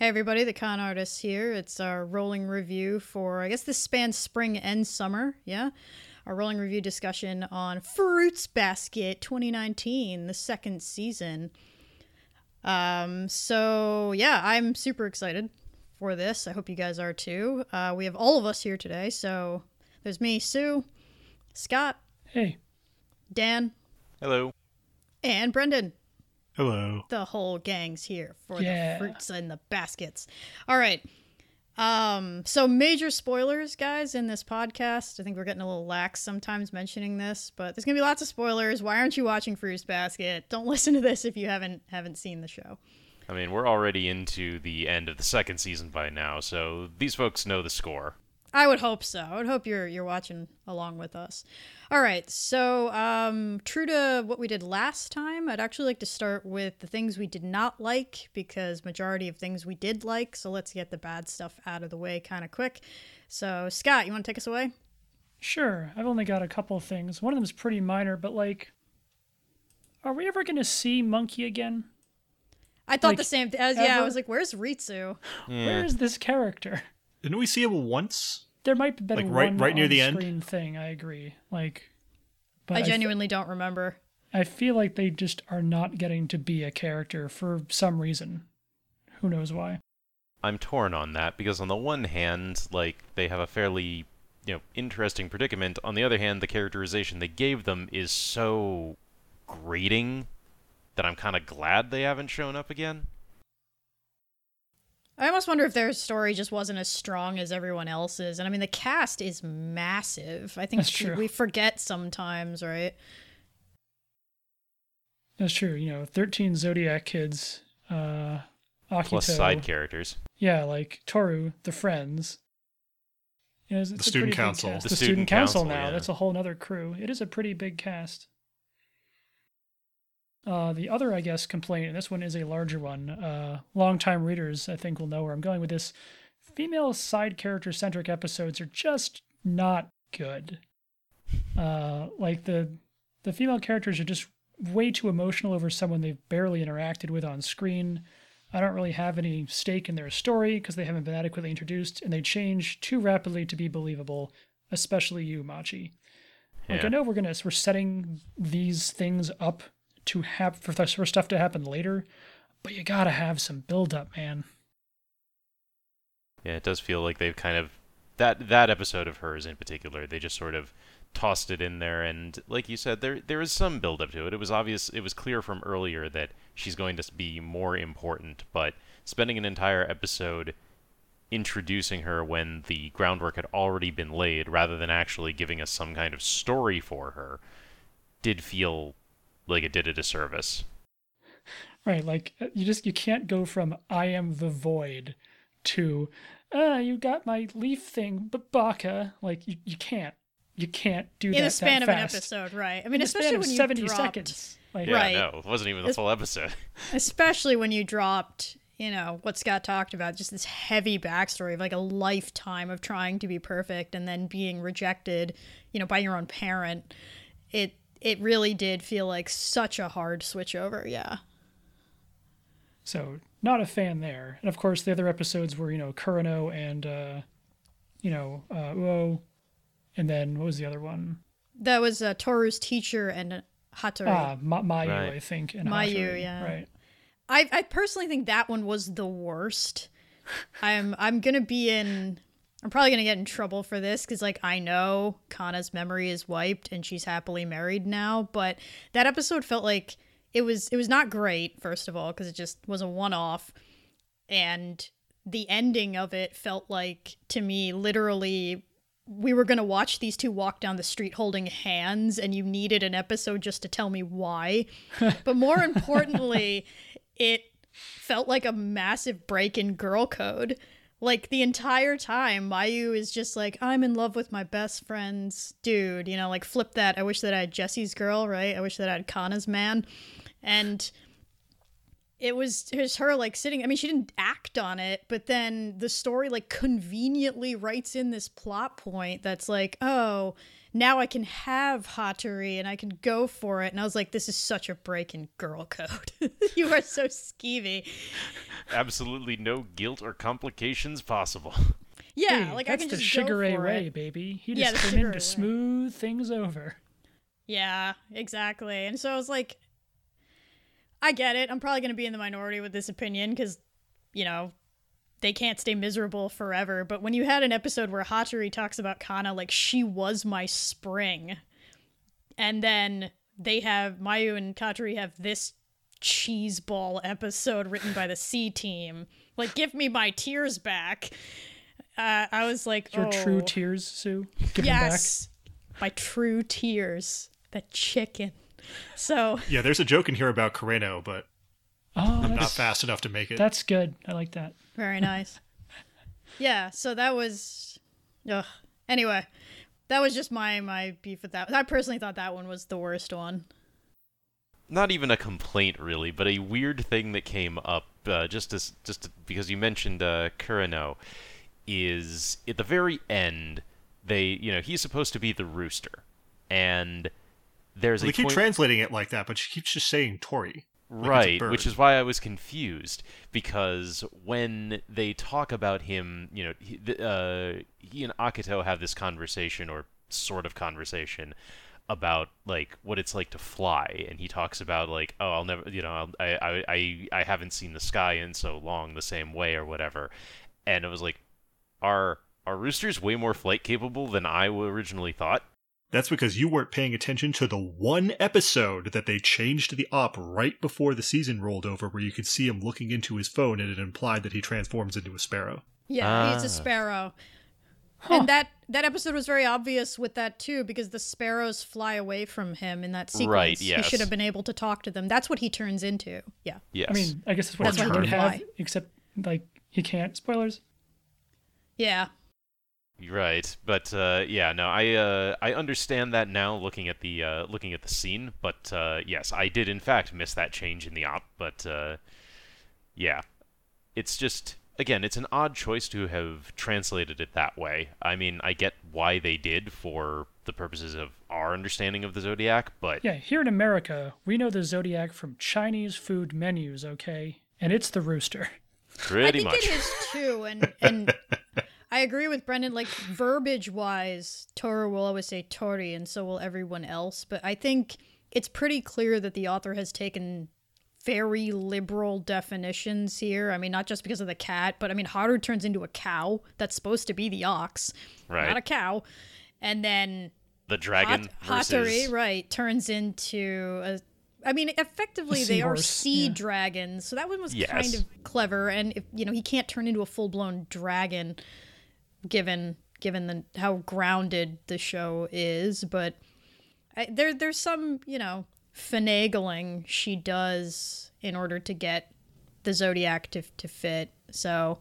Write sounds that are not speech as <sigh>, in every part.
Hey everybody, the con artist here. It's our rolling review for I guess this spans spring and summer, yeah. Our rolling review discussion on Fruits Basket 2019, the second season. Um, so yeah, I'm super excited for this. I hope you guys are too. Uh, we have all of us here today. So there's me, Sue, Scott, Hey, Dan, Hello. and Brendan. Hello. The whole gang's here for Yeah. the fruits and the baskets. All right. Um, so major spoilers, guys, in this podcast. I think we're getting a little lax sometimes mentioning this, but there's gonna be lots of spoilers. Why aren't you watching Fruits Basket? Don't <laughs> listen to this if you haven't haven't seen the show. I mean, we're already into the end of the second season by now, so these folks know the score. I would hope so. I would hope you're you're watching along with us. All right. So, um, true to what we did last time, I'd actually like to start with the things we did not like because majority of things we did like. So let's get the bad stuff out of the way kind of quick. So, Scott, you want to take us away? sure. I've only got a couple of things. One of them is pretty minor, but like, are we ever going to see Monkey again? I thought Like, the same thing. Yeah, I was like, "Where's Ritsu?" Where is this character? Didn't we see him once? There might have been Like, right- one right near the end? on-screen thing. I agree. Like, but I I, genuinely don't remember. I feel like they just are not getting to be a character for some reason. Who knows why? I'm torn on that because on the one hand, like they have a fairly, you know, interesting predicament. On the other hand, the characterization they gave them is so grating that I'm kind of glad they haven't shown up again. I almost wonder if their story just wasn't as strong as everyone else's. And I mean, the cast is massive. I think That's true. we forget sometimes, right? That's true. You know, thirteen Zodiac kids. Uh, Akito. Plus side characters. Yeah, like Toru, the friends. You know, it's, it's a student pretty big council. The The, student student council, council, now. yeah. That's a whole other crew. It is a pretty big cast. Uh, the other, I guess, complaint, and this one is a larger one. Uh, longtime readers, I think, will know where I'm going with this. Female side character centric episodes are just not good. Uh, like the the female characters are just way too emotional over someone they've barely interacted with on screen. I don't really have any stake in their story because they haven't been adequately introduced, and they change too rapidly to be believable, especially you, Machi. Yeah. Like I know we're gonna we're setting these things up to have for, for stuff to happen later, but you gotta have some build up, man. Yeah, it does feel like they've kind of that that episode of hers in particular. They just sort of tossed it in there, and like you said, there there is some build up to it. It was obvious, it was clear from earlier that she's going to be more important, but spending an entire episode introducing her when the groundwork had already been laid, rather than actually giving us some kind of story for her, did feel like it did a disservice. Right, like uh, you just you can't go from I am the void to ah you got my leaf thing, but Baka. Like you, you can't you can't do that In the span that of an episode, right? I In mean, the especially span of when you seventy dropped, seconds. Like, Yeah, Right. no, it wasn't even the It's- full episode. <laughs> especially when you dropped, you know, what Scott talked about, just this heavy backstory of like a lifetime of trying to be perfect and then being rejected, you know, by your own parent. It it really did feel like such a hard switch over. Yeah. So not a fan there. And of course, the other episodes were you know Kureno and uh, you know uh, Uo, and then what was the other one? That was uh, Toru's teacher and Hattori. Ah, Ma- Mayu, Right. I think. And Mayu, Hattori, yeah. Right. I I personally think that one was the worst. I'm I'm gonna be in. I'm probably gonna get in trouble for this because like I know Kana's memory is wiped and she's happily married now, but that episode felt like it was it was not great. First of all, because it just was a one off, and the ending of it felt like to me literally we were going to watch these two walk down the street holding hands and you needed an episode just to tell me why <laughs> but more importantly it felt like a massive break in girl code like the entire time mayu is just like i'm in love with my best friend's dude you know like flip that. I wish that i had jesse's girl right? I wish that i had kana's man. And it was just her like sitting i mean she didn't act on it but then the story like conveniently writes in this plot point that's like oh now i can have Hattori and i can go for it and i was like this is such a break in girl code <laughs> you are so skeevy absolutely no guilt or complications possible. Yeah, Hey, like I that's can the just Sugar go Ray for Ray, it. baby. He Yeah, just the came in Sugar to Ray. smooth things over. Yeah, exactly. And so I was like, I get it. I'm probably going to be in the minority with this opinion because, you know, they can't stay miserable forever. But when you had an episode where Hatori talks about Kana like she was my spring, and then they have Mayu and Hatori have this cheese ball episode written by the C team, like give me my tears back. Uh, I was like, Your oh, true tears, Sue. Give them back. yes, my true tears. The chicken. So Yeah, there's a joke in here about Kureno, but Oh, I'm not fast enough to make it. that's good. I like that. Very nice. <laughs> yeah, so that was. Ugh. Anyway, that was just my my beef with that. I personally thought that one was the worst one. Not even a complaint, really, but a weird thing that came up uh, just as just to- because you mentioned uh, Kureno is at the very end. They, you know, he's supposed to be the rooster, and there's Well, a they keep point- translating it like that, but she keeps just saying Tori. Like right which is why i was confused because when they talk about him you know he, uh, he and akito have this conversation or sort of conversation about like what it's like to fly and he talks about like oh i'll never you know I'll, I, I i i haven't seen the sky in so long the same way or whatever. And it was like are are roosters way more flight capable than i originally thought That's because you weren't paying attention to the one episode that they changed the op right before the season rolled over, where you could see him looking into his phone and it implied that he transforms into a sparrow. Yeah, he's Ah. a sparrow. And that that episode was very obvious with that too, because the sparrows fly away from him in that sequence. Right, Yes. He should have been able to talk to them. That's what he turns into. Yeah. yes I mean, I guess that's what That's he why would have, except like he can't. Spoilers. Yeah. Right, but uh, yeah, no, I uh, I understand that now looking at the uh, looking at the scene, but uh, yes, I did in fact miss that change in the op, but uh, yeah, it's just again, it's an odd choice to have translated it that way. I mean, I get why they did for the purposes of our understanding of the zodiac, but Yeah, here in America, we know the zodiac from Chinese food menus, okay? And it's the rooster. pretty I think much. it is too, and <laughs> and I agree with Brendan. Like verbiage wise, Toru will always say Tori, and so will everyone else. But I think it's pretty clear that the author has taken very liberal definitions here. I mean, not just because of the cat, but I mean, Haru turns into a cow. That's supposed to be the ox, Right. not a cow. And then the dragon Hat- versus Hattori, right, turns into a. I mean, effectively, they are sea yeah. dragons, so that one was Yes. kind of clever. And if you know, he can't turn into a full blown dragon, given given the how grounded the show is. But I, there there's some you know finagling she does in order to get the zodiac to to fit. So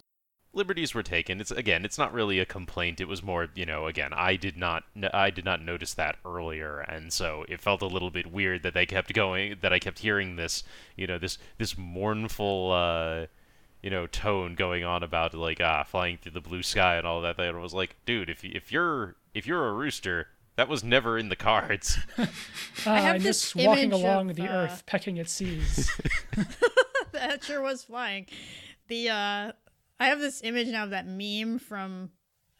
liberties were taken. It's again, it's not really a complaint. It was more, you know, again, I did not, I did not notice that earlier, and so it felt a little bit weird that they kept going, that I kept hearing this, you know, this this mournful, uh, you know, tone going on about like ah, flying through the blue sky and all that. That was like, dude, if if you're if you're a rooster, that was never in the cards. <laughs> I have and this just walking image along of, the uh, earth, pecking at seas. <laughs> <laughs> that sure was flying. The uh I have this image now of that meme from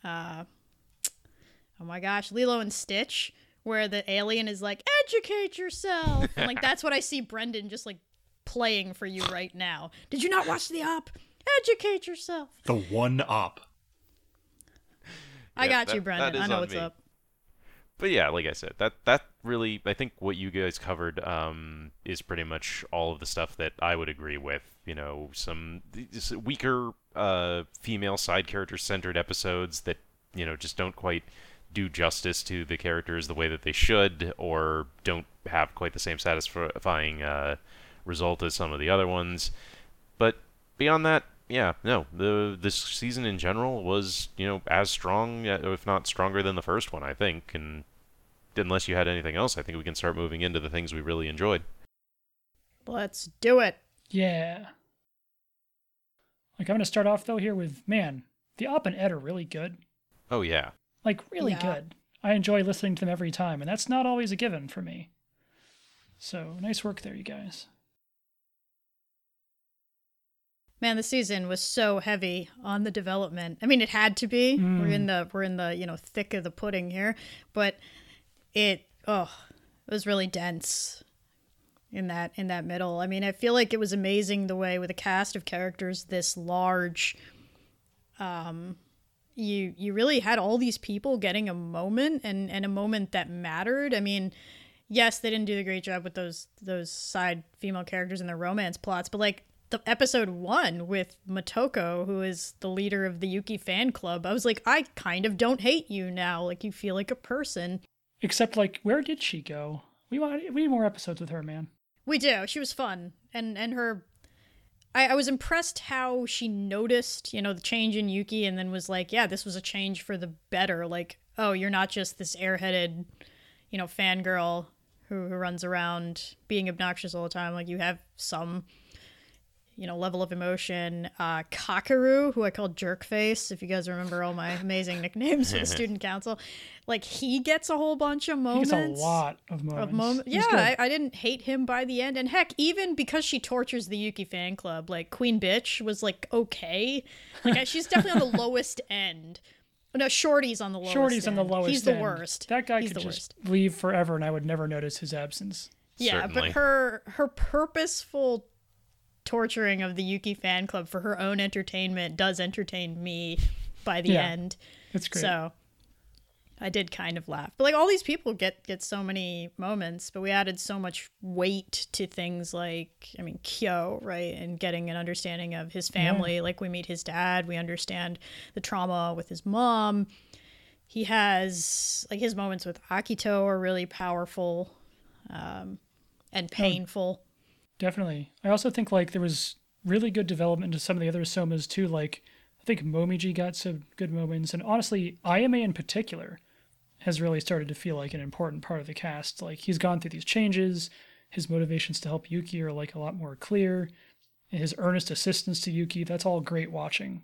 uh oh my gosh, Lilo and Stitch, where the alien is like, educate yourself. And like that's what I see Brendan just like playing for you right now. Did you not watch the op? Educate yourself. The one op. I Yeah, got that- you, Brendan. I know what's me. up. but yeah, like I said, that that really, I think what you guys covered um, is pretty much all of the stuff that I would agree with. You know, some weaker uh, female side character centered episodes that you know just don't quite do justice to the characters the way that they should, or don't have quite the same satisfying uh, result as some of the other ones. But beyond that, yeah, no, the this season in general was you know as strong, uh, if not stronger than the first one, I think. And unless you had anything else, I think we can start moving into the things we really enjoyed. Let's do it. yeah. Like I'm gonna start off though here with man, the Op and Ed are really good. Oh yeah, Like really Yeah. good. I enjoy listening to them every time, and that's not always a given for me. So nice work there, you guys. Man, the season was so heavy on the development. I mean, it had to be. We're in the we're in the you know thick of the pudding here, but it oh, it was really dense in that in that middle. I mean, I feel like it was amazing the way with a cast of characters this large. Um, you you really had all these people getting a moment and and a moment that mattered. I mean, yes, they didn't do a great job with those those side female characters and their romance plots, but like the episode one with Motoko, who is the leader of the Yuki fan club, I was like, I kind of don't hate you now. Like you feel like a person. Except, like, where did she go? We want we need more episodes with her, man. We do. She was fun, and and her. I, I was impressed how she noticed, you know, the change in Yuki, and then was like, "Yeah, this was a change for the better." Like, oh, you're not just this airheaded, you know, fangirl who who runs around being obnoxious all the time. Like, you have some, you know, level of emotion. Uh, Kakeru, who I called Jerkface, if you guys remember all my amazing <laughs> nicknames for the <laughs> student council, like he gets a whole bunch of He moments gets a lot of moments. of moment. He's Yeah. I, I didn't hate him by the end, and heck, even because she tortures the Yuki fan club, like Queen Bitch was like okay, like she's definitely on the <laughs> lowest end. No, Shorty's on the lowest. Shorty's on the lowest. He's the worst. That guy He's could the just worst. leave forever, and I would never notice his absence. Yeah, Certainly. but her her purposeful torturing of the Yuki fan club for her own entertainment does entertain me by the Yeah, end. It's great. So I did kind of laugh. But like all these people get get so many moments, but we added so much weight to things like I mean Kyo, right? And getting an understanding of his family. Like we meet his dad, we understand the trauma with his mom. He has like his moments with Akito are really powerful um, and painful. Definitely. I also think like there was really good development to some of the other somas too. Like I think Momiji got some good moments, and honestly, Ayame in particular has really started to feel like an important part of the cast. Like he's gone through these changes. His motivations to help Yuki are like a lot more clear. and His earnest assistance to Yuki, that's all great watching.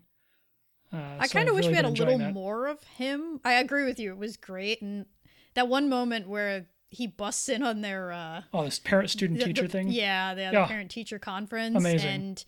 Uh, I so kind of wish really we had a little that. more of him. I agree with you. It was great. And that one moment where he busts in on their uh Oh, this parent student teacher the- thing. Yeah, the, Yeah. parent teacher conference. Amazing. And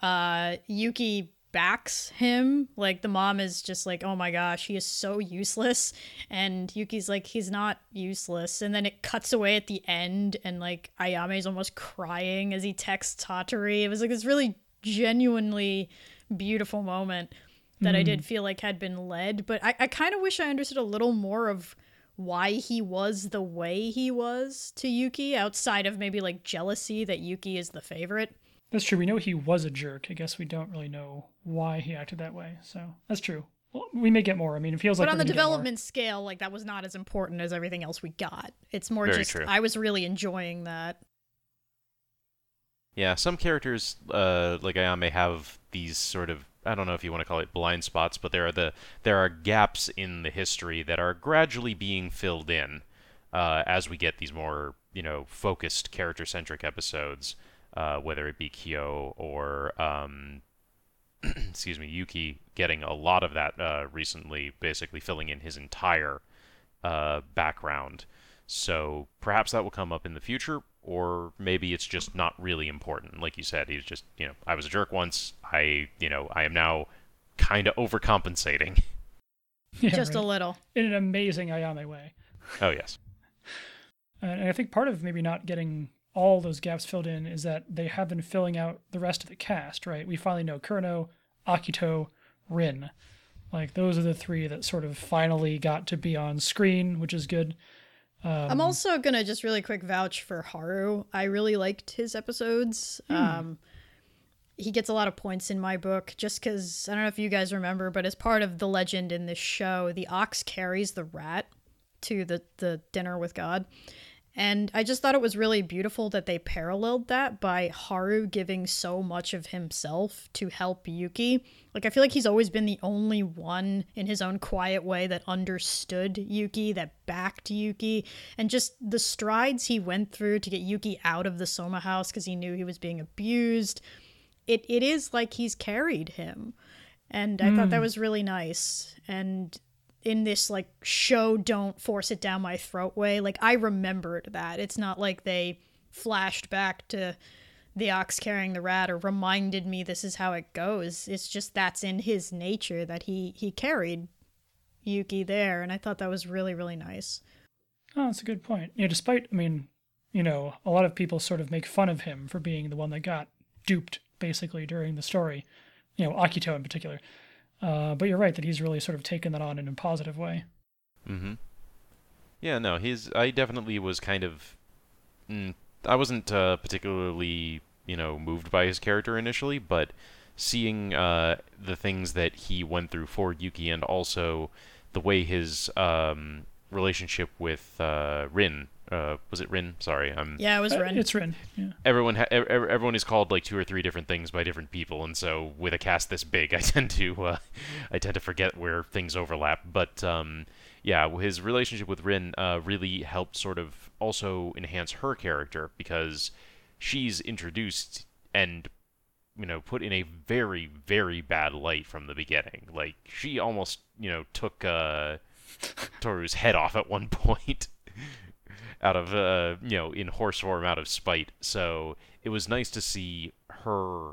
uh Yuki backs him. Like the mom is just like, Oh my gosh, he is so useless. And Yuki's like, he's not useless. And then it cuts away at the end and like ayame is almost crying as he texts Hattori. It was like this really genuinely beautiful moment that I Mm. did feel like had been led. But I, I kind of wish I understood a little more of why he was the way he was to Yuki outside of maybe like jealousy that Yuki is the favorite. That's true. We know he was a jerk. I guess we don't really know why he acted that way. So that's true. Well, we may get more. I mean, it feels like but on the gonna get more. development scale, like that was not as important as everything else we got. It's more Very just true. I was really enjoying that. Yeah, some characters uh, like Ayame have these sort of I don't know if you want to call it blind spots, but there are the there are gaps in the history that are gradually being filled in uh, as we get these more you know focused character centric episodes, uh, whether it be Kyo or um, <clears throat> excuse me Yuki getting a lot of that uh, recently, basically filling in his entire uh, background. So perhaps that will come up in the future, or maybe it's just not really important. Like you said, he's just, you know, I was a jerk once. I, you know, I am now kind of overcompensating. <laughs> Yeah, just a little. in an amazing Ayame way. oh yes, And I think part of maybe not getting all those gaps filled in is that they have been filling out the rest of the cast, right? We finally know Kureno, Akito, Rin. Like those are the three that sort of finally got to be on screen, which is good. Um, I'm also gonna just really quick vouch for Haru. I really liked his episodes. Um, he gets a lot of points in my book just because I don't know if you guys remember, but as part of the legend in this show, the ox carries the rat to the the dinner with God. And I just thought it was really beautiful that they paralleled that by Haru giving so much of himself to help Yuki. Like, I feel like he's always been the only one in his own quiet way that understood Yuki, that backed Yuki, and just the strides he went through to get Yuki out of the Soma house because he knew he was being abused. It, it is like he's carried him. And I thought that mm. was really nice. And in this like show don't force it down my throat way like i remembered that it's not like they flashed back to the ox carrying the rat or reminded me this is how it goes. It's just that's in his nature that he he carried Yuki there, and I thought that was really really nice. Oh, that's a good point. Yeah, despite I mean, you know, a lot of people sort of make fun of him for being the one that got duped basically during the story. You know, Akito in particular. Uh, but you're right that he's really sort of taken that on in a positive way. Mm-hmm. Yeah, no, he's. I definitely was kind of. Mm, I wasn't uh, particularly, you know, moved by his character initially, but seeing uh, the things that he went through for Yuki and also the way his um, relationship with uh, Rin uh, was it Rin? Sorry, I'm. Yeah, it was Uh, Rin. It's Rin. Yeah. Everyone, ha- ev- ev- everyone is called like two or three different things by different people, and so with a cast this big, <laughs> I tend to, uh, I tend to forget where things overlap. But um, yeah, his relationship with Rin uh, really helped sort of also enhance her character because she's introduced and you know put in a very very bad light from the beginning. Like she almost you know took uh, Toru's head off at one <laughs> point out of uh, you know in horse form out of spite. So it was nice to see her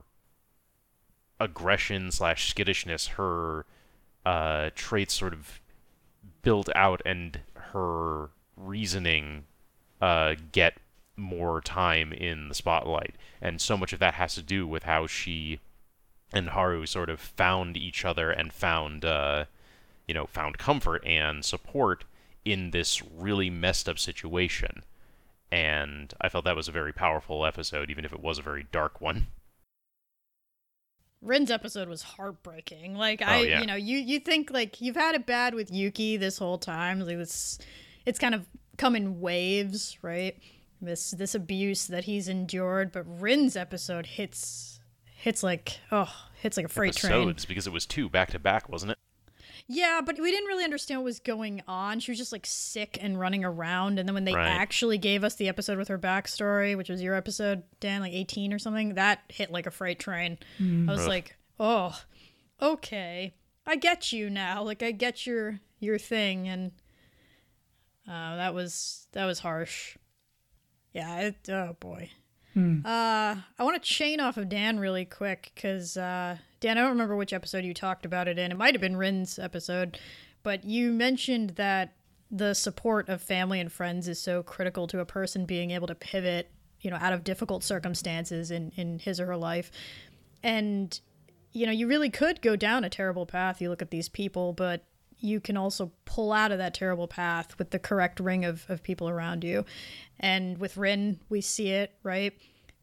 aggression slash skittishness, her uh, traits sort of built out, and her reasoning uh, get more time in the spotlight. And so much of that has to do with how she and Haru sort of found each other and found uh, you know found comfort and support in this really messed up situation. And I felt that was a very powerful episode, even if it was a very dark one. Rin's episode was heartbreaking. Like oh, I, Oh, yeah. you know, you you think like you've had it bad with Yuki this whole time. Like it's it's kind of come in waves, right? This this abuse that he's endured, but Rin's episode hits hits like oh hits like a freight train. Episodes, because it was two back to back, wasn't it? Yeah, but we didn't really understand what was going on. She was just like sick and running around. And then when they Right. actually gave us the episode with her backstory, which was your episode, Dan, like 18 or something, that hit like a freight train. I was Ugh. like, oh, okay. I get you now. Like I get your your thing and uh, that was that was harsh. Yeah, it, oh boy. Hmm. Uh, I want to chain off of Dan really quick because uh, Dan, I don't remember which episode you talked about it in. It might have been Rin's episode, but you mentioned that the support of family and friends is so critical to a person being able to pivot, you know, out of difficult circumstances in in his or her life, and you know, you really could go down a terrible path. You look at these people, but you can also pull out of that terrible path with the correct ring of, of people around you. And with Rin, we see it, right?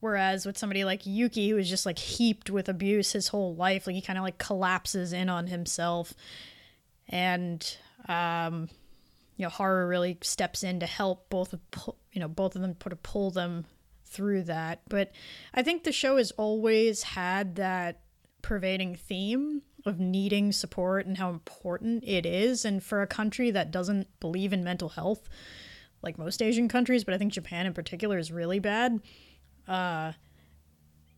Whereas with somebody like Yuki, who is just like heaped with abuse his whole life, like he kind of like collapses in on himself. And, um, you know, Haru really steps in to help both, of you know, both of them put a pull them through that. But I think the show has always had that pervading theme of needing support and how important it is. And for a country that doesn't believe in mental health, like most Asian countries, but I think Japan in particular is really bad. Uh,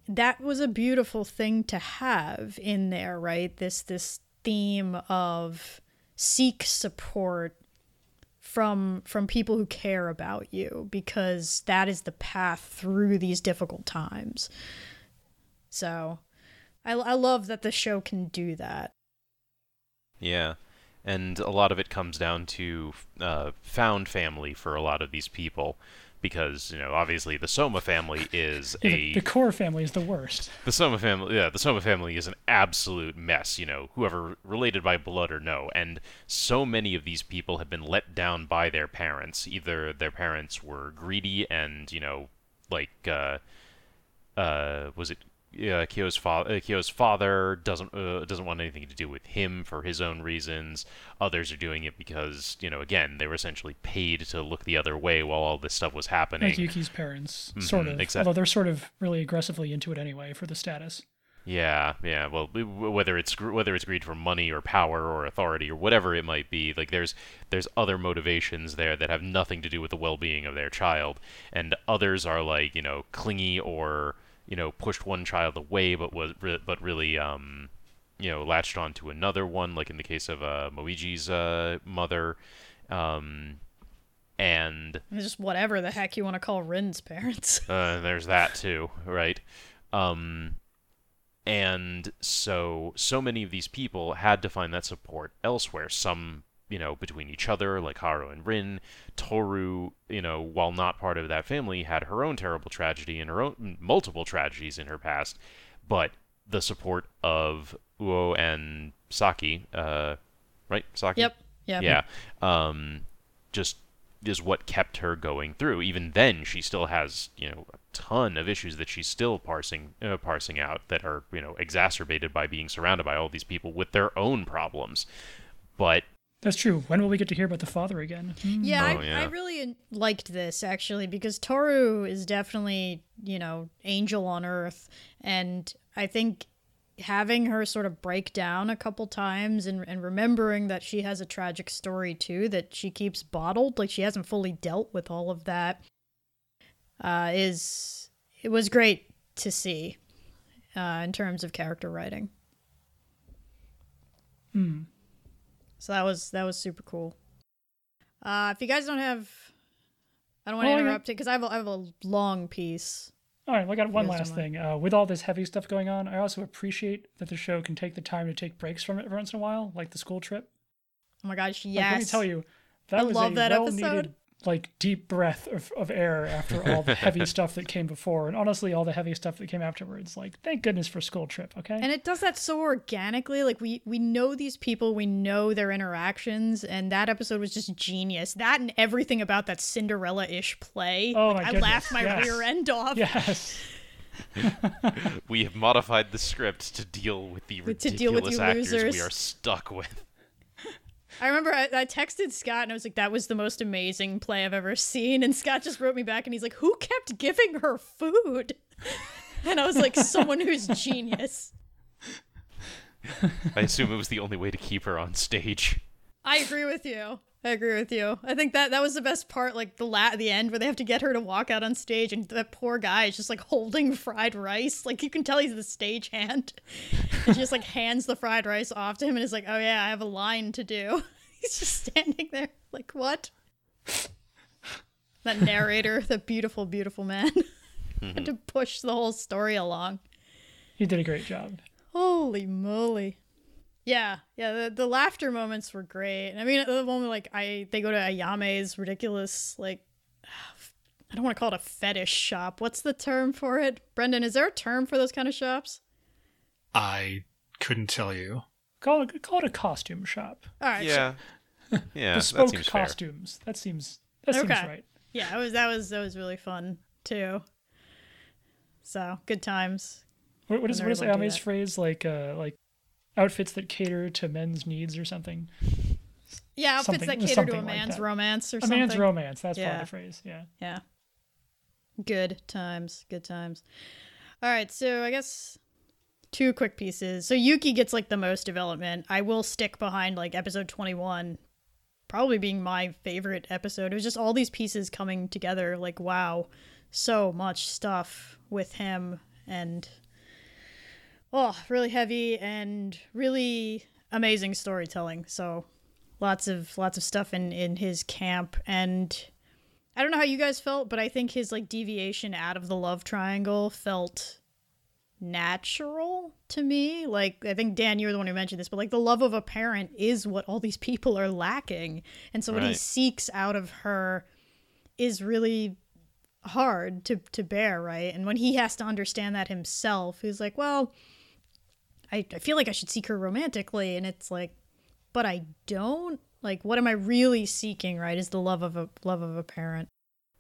that was a beautiful thing to have in there, right? This this theme of seek support from from people who care about you because that is the path through these difficult times. So, I I love that the show can do that. Yeah, and a lot of it comes down to uh, found family for a lot of these people, because you know obviously the Soma family is Yeah, a the, the core family is the worst. the Soma family, yeah, the Soma family is an absolute mess. You know, whoever related by blood or no, and so many of these people have been let down by their parents. Either their parents were greedy and you know, like, uh, uh, was it? Yeah, Kyo's father. Uh, Kyo's father doesn't uh, doesn't want anything to do with him for his own reasons. Others are doing it because you know, again, they were essentially paid to look the other way while all this stuff was happening. Like Yuki's parents, sort Mhm, of. exact- Although they're sort of really aggressively into it anyway for the status. Yeah, yeah. Well, whether it's whether it's greed for money or power or authority or whatever it might be, like there's there's other motivations there that have nothing to do with the well-being of their child, and others are like you know clingy or you know pushed one child away, but was re- but really um you know latched on to another one, like in the case of uh, Momiji's uh, mother. Um, and Just whatever the heck you want to call Rin's parents. <laughs> uh, there's that too, right? Um, and so so many of these people had to find that support elsewhere. Some, you know, between each other, like Haru and Rin. Toru, you know, while not part of that family, had her own terrible tragedy and her own multiple tragedies in her past, but the support of Uo and Saki, uh, right? Saki. Yep. Yeah. Yeah. Um, just is what kept her going through. Even then, she still has you know a ton of issues that she's still parsing uh, parsing out that are you know exacerbated by being surrounded by all these people with their own problems. But That's true. When will we get to hear about the father again? Hmm. Yeah, Oh, I, yeah. I really liked this actually because Toru is definitely, you know, angel on earth. And I think having her sort of break down a couple times and, and remembering that she has a tragic story too that she keeps bottled, like she hasn't fully dealt with all of that, uh, is it was great to see uh, in terms of character writing. Hmm. So that was that was super cool. Uh, if you guys don't have, I don't want to interrupt it because I have a, I have a long piece. All right, well, I got one last thing. Uh, with all this heavy stuff going on, I also appreciate that the show can take the time to take breaks from it every once in a while, like the school trip. Oh my gosh, Like, yes! let me tell you, that I was love a that well-needed, episode. Like deep breath of, of air after all the heavy <laughs> stuff that came before, and honestly, all the heavy stuff that came afterwards. Like, thank goodness for school trip. Okay. and it does that so organically. Like we we know these people, we know their interactions, and that episode was just genius. That and everything about that Cinderella-ish play. Oh like, my I goodness, laughed my yes. rear end off. yes. <laughs> we have modified the script to deal with the To ridiculous deal with you actors losers. we are stuck with. I remember I, I texted Scott and I was like, "That was the most amazing play I've ever seen." And Scott just wrote me back and he's like, "Who kept giving her food?" <laughs> And I was like, "Someone who's genius." I assume it was the only way to keep her on stage. I agree with you. I agree with you. I think that that was the best part, like the la- the end where they have to get her to walk out on stage, and that poor guy is just like holding <laughs> fried rice. Like you can tell he's the stage hand. And she just like hands the fried rice off to him, and is like, "Oh yeah, I have a line to do." <laughs> He's just standing there, like what? That narrator, the beautiful, beautiful man, <laughs> had mm-hmm. to push the whole story along. He did a great job. Holy moly. Yeah, yeah, the, the laughter moments were great. I mean, the moment like I they go to Ayame's ridiculous like <sighs> I don't want to call it a fetish shop. What's the term for it? Brendan, is there a term for those kind of shops? I couldn't tell you. Call it call it a costume shop. All right. Yeah. <laughs> Yeah, that Bespoke seems fair. costumes. That seems that seems right. Yeah, that was that was that was really fun too. So, good times. What, what is what is Whenever Ayame's phrase like? Uh, like outfits that cater to men's needs or something. Yeah, outfits Something- that cater to a man's that. romance or A something. A man's romance. That's Yeah. of the phrase. Yeah. Yeah. Good times. Good times. All right. So I guess two quick pieces. So Yuki gets like the most development. I will stick behind like episode 21, probably being my favorite episode. It was just all these pieces coming together. Like, wow, so much stuff with him and oh, really heavy and really amazing storytelling. So lots of lots of stuff in in his camp and I don't know how you guys felt, but I think his like deviation out of the love triangle felt natural to me. Like I think Dan, you were the one who mentioned this, but like the love of a parent is what all these <laughs> people are lacking. And so what he seeks out of her is really hard to to bear, right? And when he has to understand that himself, he's like, Well, I, I feel like I should seek her romantically, and it's like, but I don't. Like, what am I really seeking? Right? Is the love of a love of a parent?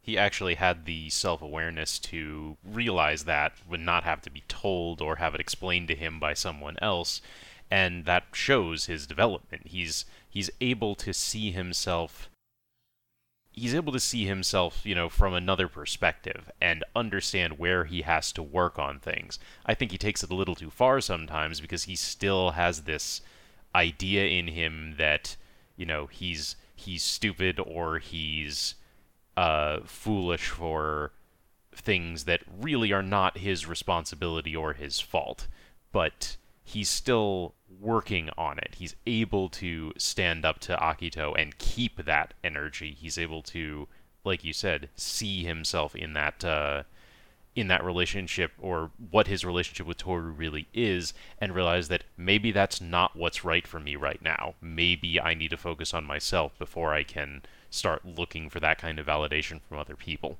he actually had the self-awareness to realize that would not have to be told or have it explained to him by someone else and that shows his development he's he's able to see himself he's able to see himself you know from another perspective and understand where he has to work on things i think he takes it a little too far sometimes because he still has this idea in him that you know he's he's stupid or he's uh, foolish for things that really are not his responsibility or his fault. But he's still working on it. He's able to stand up to Akito and keep that energy. He's able to, like you said, see himself in that uh, in that relationship or what his relationship with Toru really is and realize that maybe that's not what's right for me right now. Maybe I need to focus on myself before I can start looking for that kind of validation from other people.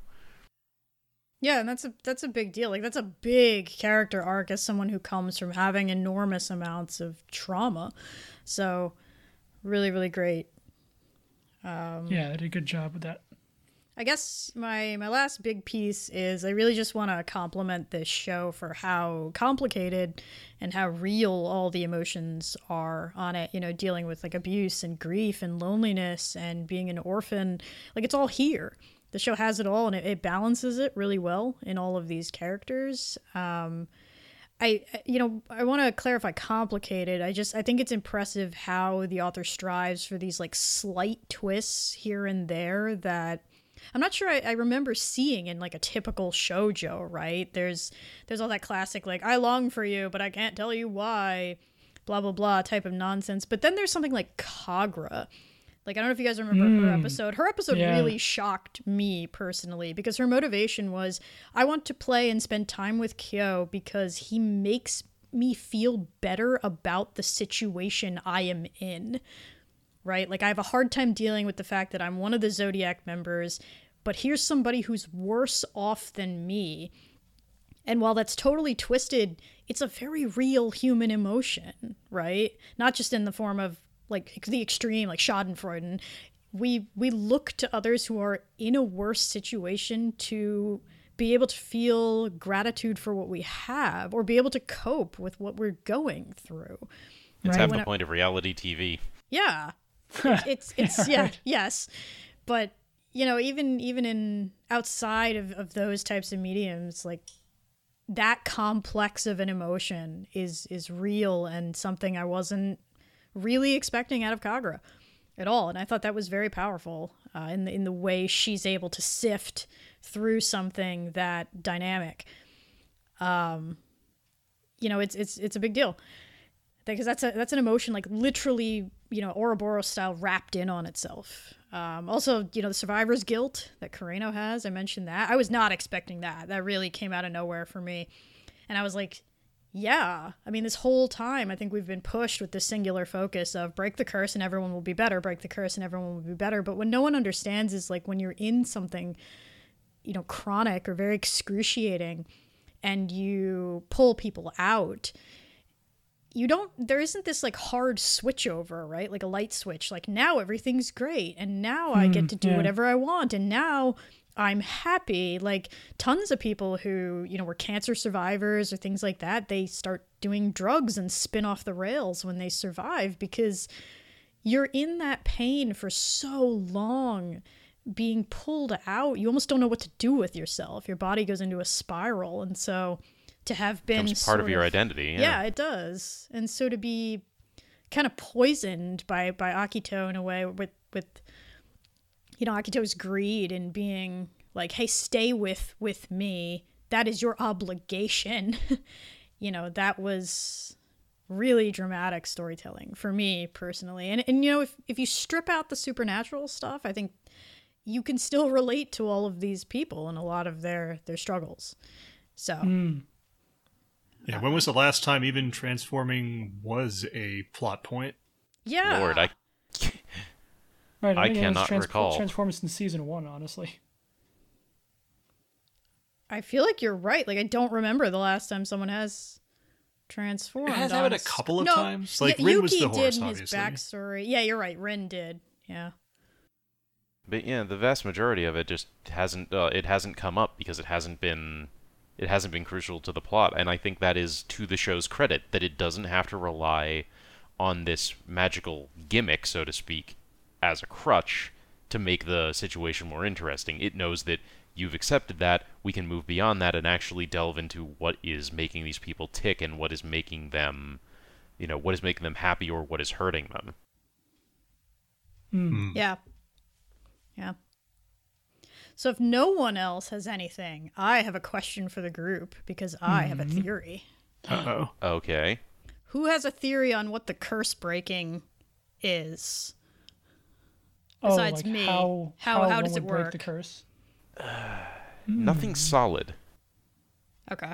Yeah, and that's a that's a big deal. Like that's a big character arc as someone who comes from having enormous amounts of trauma. So, really, really great. Um, yeah, they did a good job with that. I guess my my last big piece is I really just want to compliment this show for how complicated and how real all the emotions are on it. You know, dealing with like abuse and grief and loneliness and being an orphan. Like it's all here the show has it all and it, it balances it really well in all of these characters. Um, I you know I want to clarify complicated. I just I think it's impressive how the author strives for these like slight twists here and there that I'm not sure I, I, remember seeing in like a typical shojo, right? There's there's all that classic like I long for you, but I can't tell you why, blah blah blah type of nonsense. But then there's something like Kagura, like I don't know if you guys remember mm. her hmm. episode. Her episode yeah. really shocked me personally because her motivation was I want to play and spend time with Kyo because he makes me feel better about the situation I am in. Right? Like I have a hard time dealing with the fact that I'm one of the Zodiac members, but here's somebody who's worse off than me. And while that's totally twisted, it's a very real human emotion, right? Not just in the form of like the extreme, like Schadenfreude. And we we look to others who are in a worse situation to be able to feel gratitude for what we have, or be able to cope with what we're going through. It's right? half when the point of reality TV. Yeah, it's <laughs> it's, it's yeah, right. yes, but you know even even in outside of, of those types of mediums like that complex of an emotion is is real and something I wasn't really expecting out of Kagura at all. And I thought that was very powerful uh, in the, in the way she's able to sift through something that dynamic. Um, you know, it's it's it's a big deal because that's a that's an emotion like literally you know Ouroboros style wrapped in on itself. Um, also, you know, the survivor's guilt that Kureno has. I mentioned that. I was not expecting that. That really came out of nowhere for me, and I was like, yeah. I mean, this whole time, I think we've been pushed with this singular focus of break the curse and everyone will be better, break the curse and everyone will be better. But what no one understands is like when you're in something, you know, chronic or very excruciating and you pull people out, you don't, there isn't this like hard switch over, right? Like a light switch. Like now everything's great and now mm, I get to do yeah. whatever I want. And now I'm happy. Like tons of people who, you know, were cancer survivors or things like that, they start doing drugs and spin off the rails when they survive because you're in that pain for so long being pulled out. You almost don't know what to do with yourself. Your body goes into a spiral. And so to have been part of your identity. Yeah. yeah, it does. And so to be kind of poisoned by by Akito in a way with with you know akito's greed and being like hey stay with with me. That is your obligation. <laughs> You know that was really dramatic storytelling for me personally. And and you know if if you strip out the supernatural stuff i think you can still relate to all of these people and a lot of their their struggles. So. Mm. yeah when was the last time even transforming was a plot point? Yeah. Lord i Right, I, I cannot trans- recall Transformers in season one. Honestly, I feel like you're right. Like I don't remember the last time someone has transformed. It has happened a couple of no, times. Like yeah, Rin was the horse, did in his backstory. Yeah, you're right. Rin did. Yeah. But yeah, the vast majority of it just hasn't. Uh, it hasn't come up because it hasn't been. It hasn't been crucial to the plot, and I think that is to the show's credit that it doesn't have to rely on this magical gimmick, so to speak, as a crutch to make the situation more interesting. It knows that you've accepted that, we can move beyond that and actually delve into what is making these people tick and what is making them, you know, what is making them happy or what is hurting them. Mm. Yeah. Yeah. So if no one else has anything, I have a question for the group because I mm. have a hmm. theory. Uh oh. Okay. who has a theory on what the curse breaking is? Oh, Besides like me, how how- how one does it work? the curse? <sighs> Nothing solid. Okay.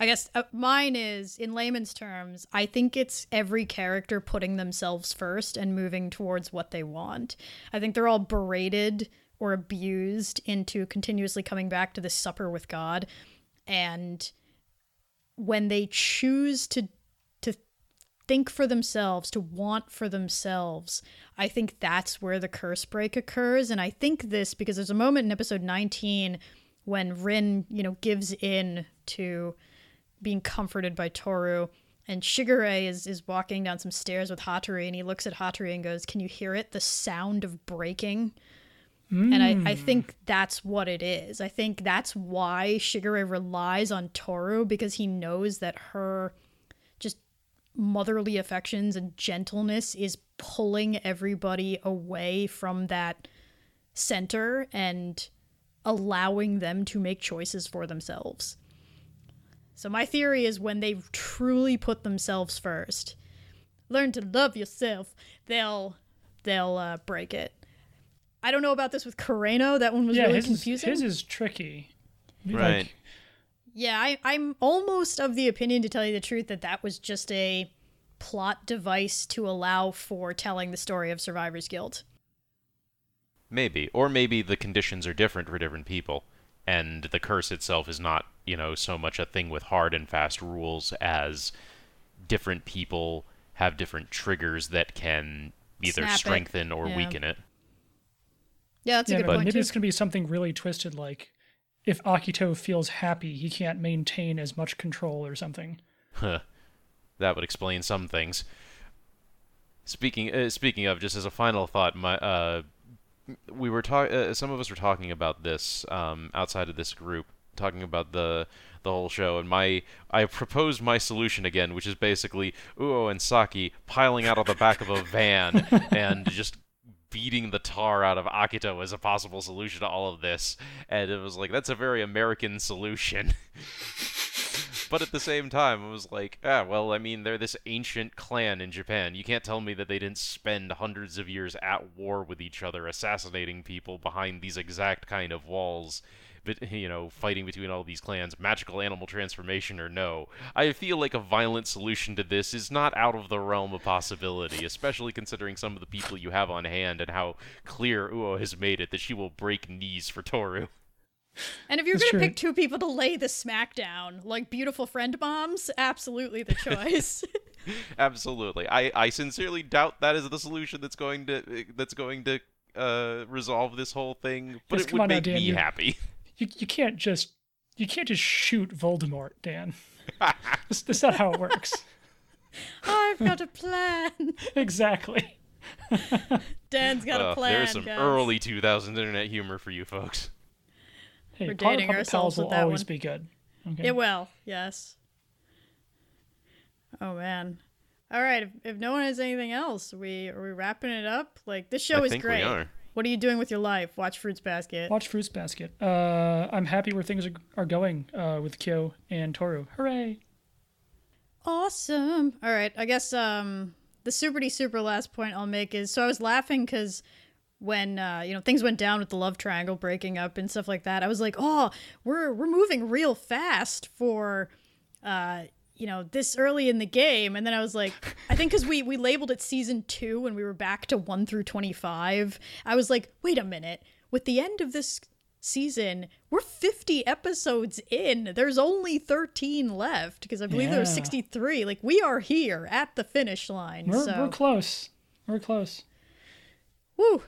I guess uh, mine is, in layman's terms, I think it's every character putting themselves first and moving towards what they want. I think they're all berated or abused into continuously coming back to the supper with God. And when they choose to to think for themselves, to want for themselves, I think that's where the curse break occurs. And I think this because there's a moment in episode 19 when Rin, you know, gives in to being comforted by Tohru. And Shigure is, is walking down some stairs with Hatori, and he looks at Hatori and goes, Can you hear it? The sound of breaking. And I, I think hmm. that's what it is. I think that's why Shigure relies on Tohru because he knows that her motherly affections and gentleness is pulling everybody away from that center and allowing them to make choices for themselves. So my theory is when they truly put themselves first, learn to love yourself, they'll they'll uh, break it. I don't know about this with Kureno. That one was yeah, really his confusing. Is, his is tricky. Like, Right. Yeah, I, I'm almost of the opinion, to tell you the truth, that that was just a plot device to allow for telling the story of Survivor's Guild. Maybe. Or maybe the conditions are different for different people, and the curse itself is not, you know, so much a thing with hard and fast rules as different people have different triggers that can either Snap it. strengthen or Yeah. weaken it. Yeah, that's a yeah, good but point maybe too. it's gonna be something really twisted, like if Akito feels happy, he can't maintain as much control or something. Huh. That would explain some things. Speaking uh, speaking of, just as a final thought, my uh, we were talking. Uh, some of us were talking about this um, outside of this group, talking about the the whole show, and my I proposed my solution again, which is basically Uo and Saki piling out of the back of a van <laughs> and just beating the tar out of Akito as a possible solution to all of this, and it was like that's a very American solution. <laughs> but at the same time, it was like, ah, well, I mean, they're this ancient clan in Japan. You can't tell me that they didn't spend hundreds of years at war with each other, assassinating people behind these exact kind of walls. But, you know, fighting between all these clans, magical animal transformation or no. I feel like a violent solution to this is not out of the realm of possibility, especially considering some of the people you have on hand and how clear Uo has made it that she will break knees for Tohru. And if you're gonna pick two people to lay the smackdown, like beautiful friend moms, absolutely the <laughs> choice. <laughs> Absolutely. I, I sincerely doubt that is the solution that's going to that's going to uh, resolve this whole thing, but Yes, it come would on now, make Dan, me you- happy. You you can't just you can't just shoot Voldemort, Dan. that's, that's not how it works. <laughs> I've got a plan. <laughs> exactly. <laughs> Dan's got Uh, a plan. there's some guys. early 2000s internet humor for you folks. Hey, We're Power dating Puppet ourselves Pals will with that always one. be good. Okay. It will, yes. Oh man. All right. If, if no one has anything else, we are we wrapping it up? Like this show I is think we great. What are you doing with your life? Watch Fruits Basket. Watch Fruits Basket. Uh, I'm happy where things are, are going uh, with Kyo and Tohru. Hooray! Awesome. All right. I guess um the super super last point I'll make is so I was laughing because when uh, you know things went down with the love triangle breaking up and stuff like that, I was like, oh, we're we're moving real fast for uh you know this early in the game. And then i was like i think because we we labeled it season two and we were back to 1 through 25 i was like wait a minute. With the end of this season we're 50 episodes in. There's only 13 left because i believe there was 63 like we are here at the finish line We're, so. we're close. We're close. woo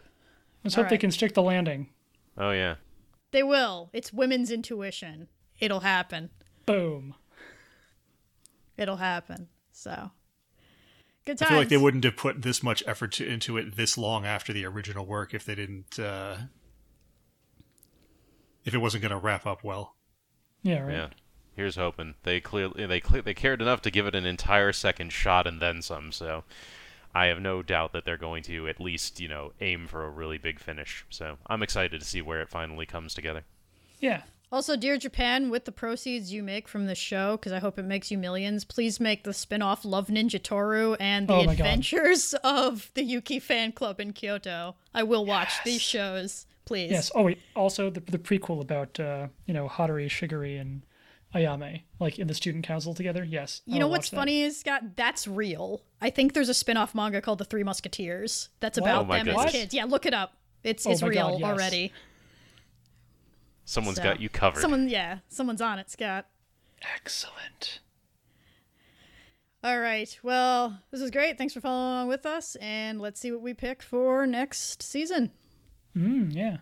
Let's All hope they can stick the landing. Oh yeah. they will. It's women's intuition. It'll happen. Boom. It'll happen so good times. I feel like they wouldn't have put this much effort to, into it this long after the original work if they didn't. Uh, if it wasn't going to wrap up well. Yeah, right. Yeah. Here's hoping. They clearly they cle they cared enough to give it an entire second shot and then some. So I have no doubt that they're going to at least you know aim for a really big finish. So I'm excited to see where it finally comes together. Yeah. Also, Dear Japan, with the proceeds you make from the show, because I hope it makes you millions, please make the spin off Love Ninja Tohru and the Oh my God. adventures of the Yuki fan club in Kyoto. I will watch these shows, please. Yes. Oh wait. Also, the the prequel about uh, you know Hatori, Shigure, and Ayame, like in the student council together. Yes. You I know what's that. funny is, Scott? That's real. I think there's a spin off manga called The Three Musketeers that's What? about Oh them goodness. as kids. Yeah, look it up. It's, Oh it's real God, yes. already. Someone's so, got you covered. Someone, yeah, someone's on it, Scott. Excellent. All right. Well, this is great. Thanks for following along with us, and let's see what we pick for next season. Mm, yeah.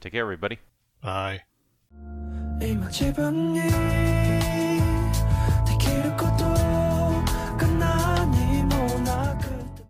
Take care, everybody. Bye.